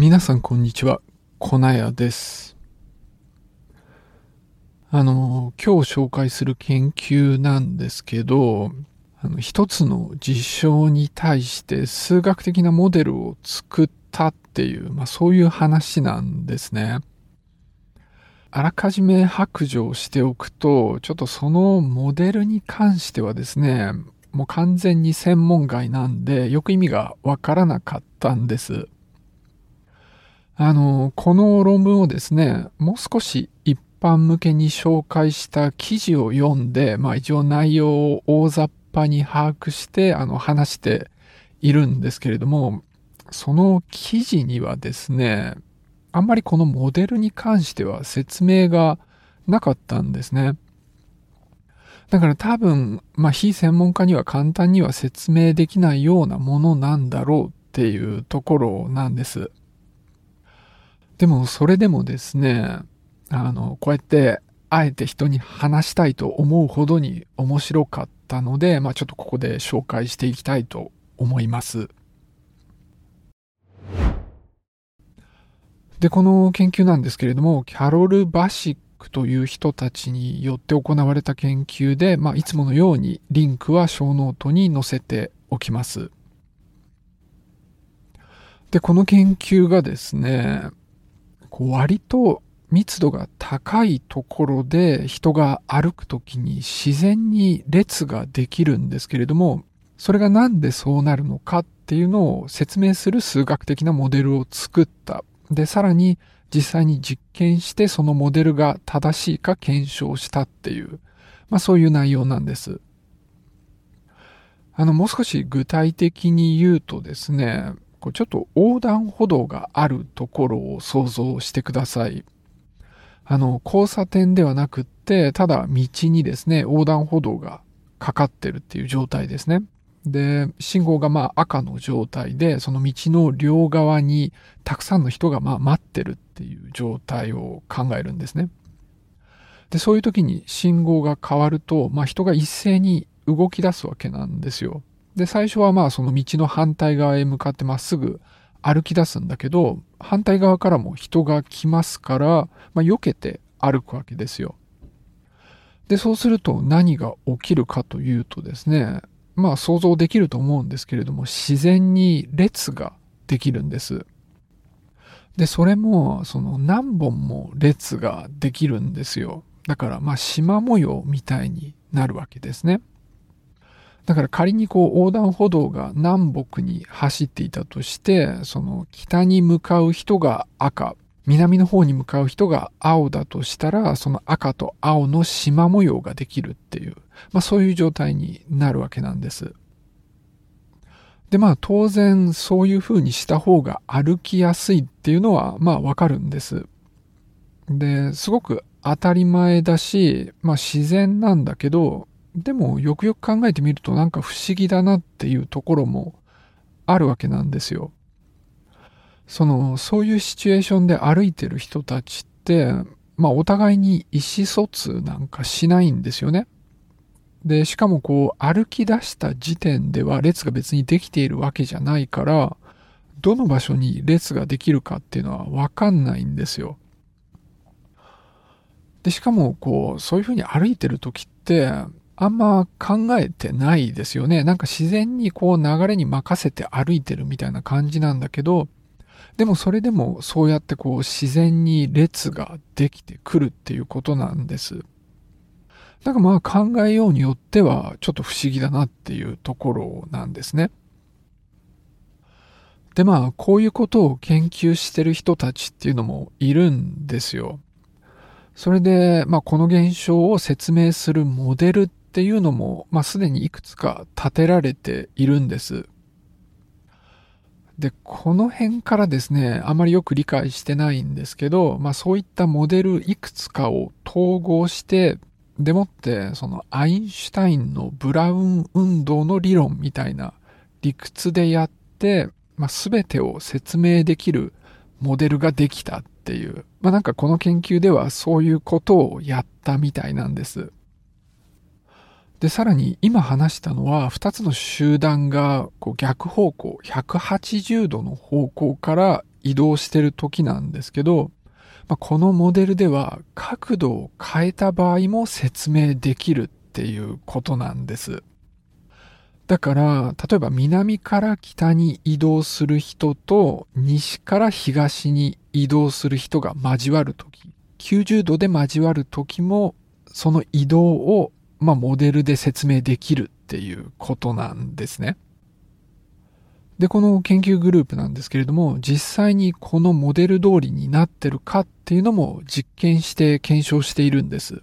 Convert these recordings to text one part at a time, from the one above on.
皆さんこんにちは、粉屋です。あの、今日紹介する研究なんですけど、あの、一つの事象に対して数学的なモデルを作ったっていう、まあそういう話なんですね。あらかじめ白状しておくと、ちょっとそのモデルに関してはですね、もう完全に専門外なんで、よく意味がわからなかったんです。あの、この論文をですね、もう少し一般向けに紹介した記事を読んで、まあ一応内容を大雑把に把握して、あの、話しているんですけれども、その記事にはですね、あんまりこのモデルに関しては説明がなかったんですね。だから多分、まあ非専門家には簡単には説明できないようなものなんだろうっていうところなんです。でもそれでもですね、あの、こうやってあえて人に話したいと思うほどに面白かったので、まあちょっとここで紹介していきたいと思います。で、この研究なんですけれども、キャロル・バシックという人たちによって行われた研究で、まあいつものようにリンクはショーノートに載せておきます。で、この研究がですね、こう割と密度が高いところで人が歩くときに自然に列ができるんですけれども、それがなんでそうなるのかっていうのを説明する数学的なモデルを作った。で、さらに実際に実験してそのモデルが正しいか検証したっていう、まあそういう内容なんです。あの、もう少し具体的に言うとですね、こうちょっと横断歩道があるところを想像してください。あの、交差点ではなくって、ただ道にですね、横断歩道がかかってるっていう状態ですね。で、信号がまあ赤の状態で、その道の両側にたくさんの人がまあ待ってるっていう状態を考えるんですね。で、そういう時に信号が変わると、まあ人が一斉に動き出すわけなんですよ。で、最初はまあその道の反対側へ向かってまっすぐ歩き出すんだけど、反対側からも人が来ますから、まあ、避けて歩くわけですよ。で、そうすると何が起きるかというとですね、まあ想像できると思うんですけれども、自然に列ができるんです。で、それも、その何本も列ができるんですよ。だから、まあ、縞模様みたいになるわけですね。だから仮にこう横断歩道が南北に走っていたとして、その北に向かう人が赤、南の方に向かう人が青だとしたら、その赤と青の縞模様ができるっていう、まあそういう状態になるわけなんです。でまあ当然そういう風にした方が歩きやすいっていうのはまあわかるんです。で、すごく当たり前だし、まあ自然なんだけど、でもよくよく考えてみるとなんか不思議だなっていうところもあるわけなんですよ。その、そういうシチュエーションで歩いてる人たちって、まあお互いに意思疎通なんかしないんですよね。で、しかもこう歩き出した時点では列が別にできているわけじゃないから、どの場所に列ができるかっていうのはわかんないんですよ。で、しかもこう、そういうふうに歩いてる時って、あんま考えてないですよね。なんか自然にこう流れに任せて歩いてるみたいな感じなんだけど、でもそれでもそうやってこう自然に列ができてくるっていうことなんです。だかまあ考えようによってはちょっと不思議だなっていうところなんですね。でまあこういうことを研究してる人たちっていうのもいるんですよ。それで、まあ、この現象を説明するモデルっていうのも、まあ、すでにいくつか立てられているんです。で、この辺からですね、あまりよく理解してないんですけど、まあそういったモデルいくつかを統合して、でもって、そのアインシュタインのブラウン運動の理論みたいな理屈でやって、まあ全てを説明できるモデルができたっていう、まあなんかこの研究ではそういうことをやったみたいなんです。で、さらに今話したのは2つの集団がこう逆方向、180度の方向から移動してる時なんですけど、まあ、このモデルでは角度を変えた場合も説明できるっていうことなんです。だから、例えば南から北に移動する人と西から東に移動する人が交わるとき、90度で交わるときも、その移動を、まあ、モデルで説明できるっていうことなんですね。で、この研究グループなんですけれども、実際にこのモデル通りになってるかっていうのも実験して検証しているんです。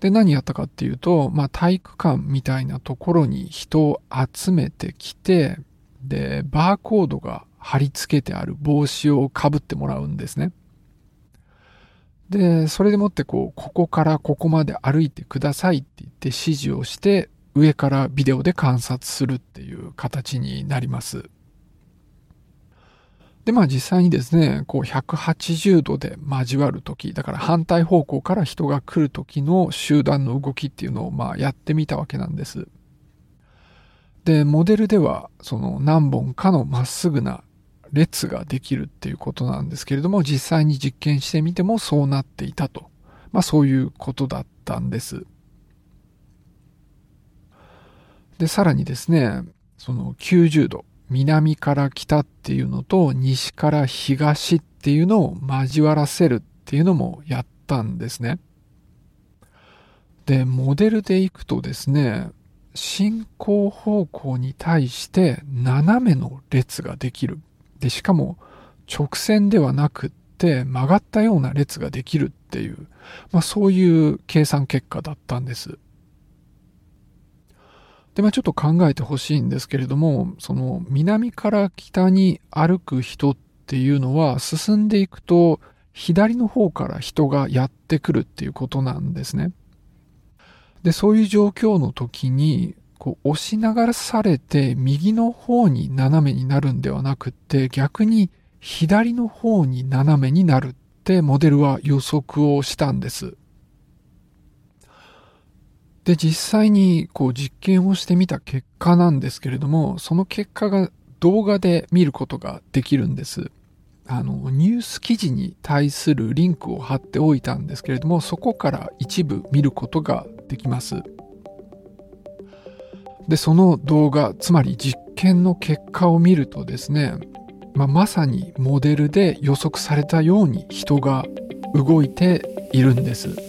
で、何やったかっていうと、まあ、体育館みたいなところに人を集めてきて、で、バーコードが貼り付けてある帽子をかぶってもらうんですね。で、それでもってこう、ここからここまで歩いてくださいって言って指示をして、上からビデオで観察するっていう形になります。で、まあ実際にですね、こう180度で交わるとき、だから反対方向から人が来るときの集団の動きっていうのをまあやってみたわけなんです。で、モデルではその何本かのまっすぐな列ができるっていうことなんですけれども、実際に実験してみてもそうなっていたと。まあそういうことだったんです。で、さらにですね、その90度、南から北っていうのと西から東っていうのを交わらせるっていうのもやったんですね。で、モデルでいくとですね、進行方向に対して斜めの列ができる。で、しかも直線ではなくって曲がったような列ができるっていう、まあそういう計算結果だったんです。で、まあちょっと考えてほしいんですけれども、その南から北に歩く人っていうのは進んでいくと左の方から人がやってくるっていうことなんですね。で、そういう状況の時に、こう押し流されて右の方に斜めになるんではなくって逆に左の方に斜めになるってモデルは予測をしたんです。で、実際にこう実験をしてみた結果なんですけれども、その結果が動画で見ることができるんです。あの、ニュース記事に対するリンクを貼っておいたんですけれども、そこから一部見ることができます。で、その動画、つまり実験の結果を見るとですね、まあ、まさにモデルで予測されたように人が動いているんです。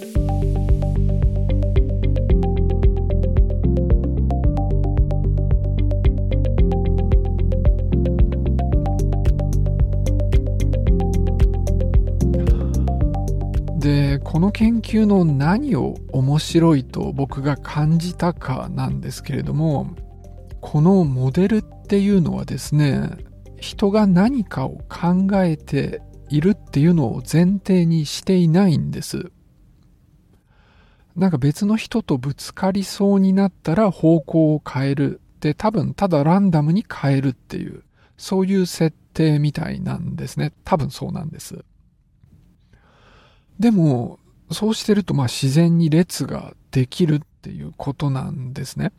で、この研究の何を面白いと僕が感じたかなんですけれども、このモデルっていうのはですね、人が何かを考えているっていうのを前提にしていないんです。なんか別の人とぶつかりそうになったら方向を変える。で、多分ただランダムに変えるっていう、そういう設定みたいなんですね。多分そうなんです。でも、そうしてるとまあ自然に列ができるっていうことなんですね。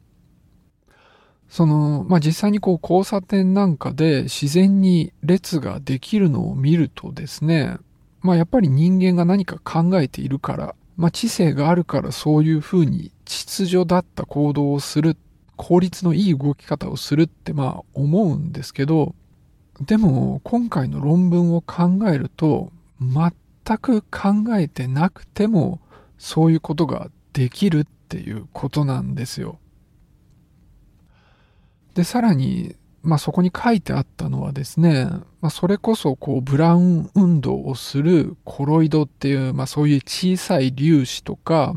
その、まあ実際にこう交差点なんかで自然に列ができるのを見るとですね、まあやっぱり人間が何か考えているから、まあ知性があるからそういうふうに秩序だった行動をする、効率のいい動き方をするってまあ思うんですけど、でも今回の論文を考えると、全全く考えてなくてもそういうことができるっていうことなんですよ。で、さらに、まあそこに書いてあったのはですね、まあそれこそこうブラウン運動をするコロイドっていう、まあそういう小さい粒子とか、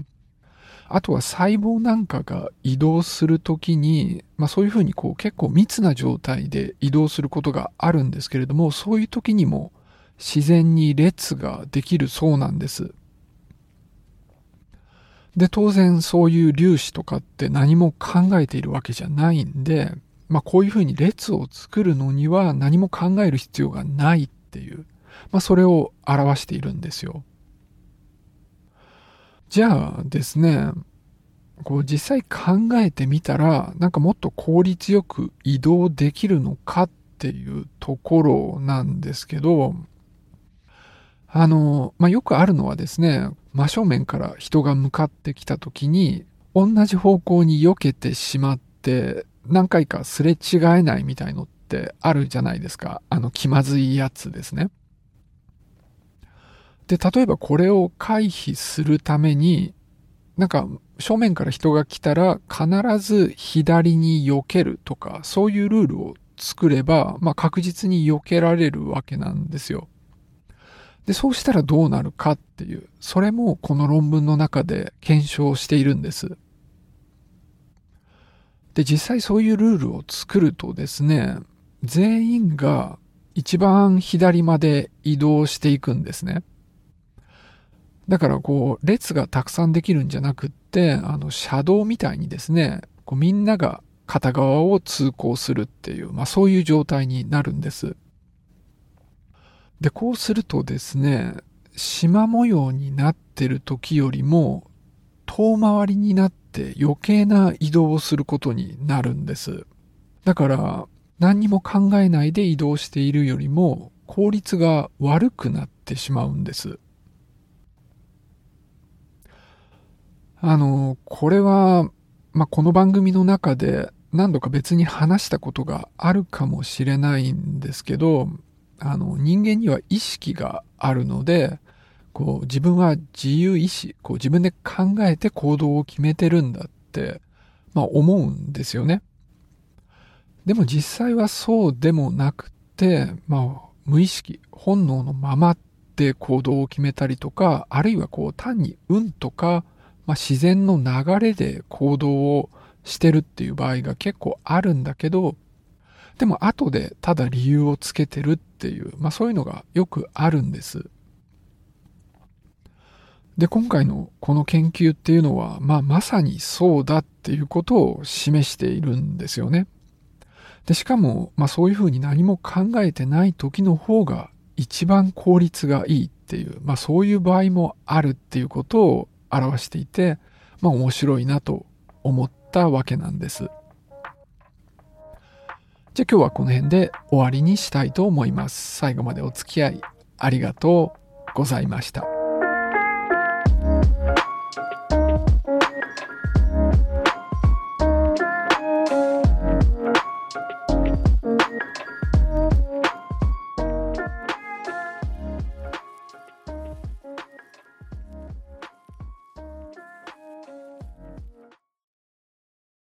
あとは細胞なんかが移動するときに、まあそういうふうにこう結構密な状態で移動することがあるんですけれども、そういう時にも自然に列ができるそうなんです。で、当然そういう粒子とかって何も考えているわけじゃないんで、まあこういうふうに列を作るのには何も考える必要がないっていう、まあそれを表しているんですよ。じゃあですね、こう実際考えてみたら、なんかもっと効率よく移動できるのかっていうところなんですけど、あの、まあ、よくあるのはですね、真正面から人が向かってきた時に、同じ方向に避けてしまって、何回かすれ違えないみたいのってあるじゃないですか。あの気まずいやつですね。で、例えばこれを回避するために、なんか正面から人が来たら必ず左に避けるとか、そういうルールを作れば、まあ確実に避けられるわけなんですよ。で、そうしたらどうなるかっていう、それもこの論文の中で検証しているんです。で、実際そういうルールを作るとですね、全員が一番左まで移動していくんですね。だからこう、列がたくさんできるんじゃなくって、あの、車道みたいにですね、こうみんなが片側を通行するっていう、まあそういう状態になるんです。で、こうするとですね、縞模様になってる時よりも遠回りになって余計な移動をすることになるんです。だから何にも考えないで移動しているよりも効率が悪くなってしまうんです。あの、これは、まあ、この番組の中で何度か別に話したことがあるかもしれないんですけど、あの、人間には意識があるので、こう、自分は自由意志、こう、自分で考えて行動を決めてるんだって、まあ、思うんですよね。でも実際はそうでもなくて、まあ、無意識、本能のままで行動を決めたりとか、あるいはこう、単に運とか、まあ、自然の流れで行動をしてるっていう場合が結構あるんだけど、でも後でただ理由をつけてるっていう、まあそういうのがよくあるんです。で、今回のこの研究っていうのは、まあまさにそうだっていうことを示しているんですよね。で、しかも、まあそういうふうに何も考えてない時の方が一番効率がいいっていう、まあそういう場合もあるっていうことを表していて、まあ面白いなと思ったわけなんです。じゃあ今日はこの辺で終わりにしたいと思います。最後までお付き合いありがとうございました。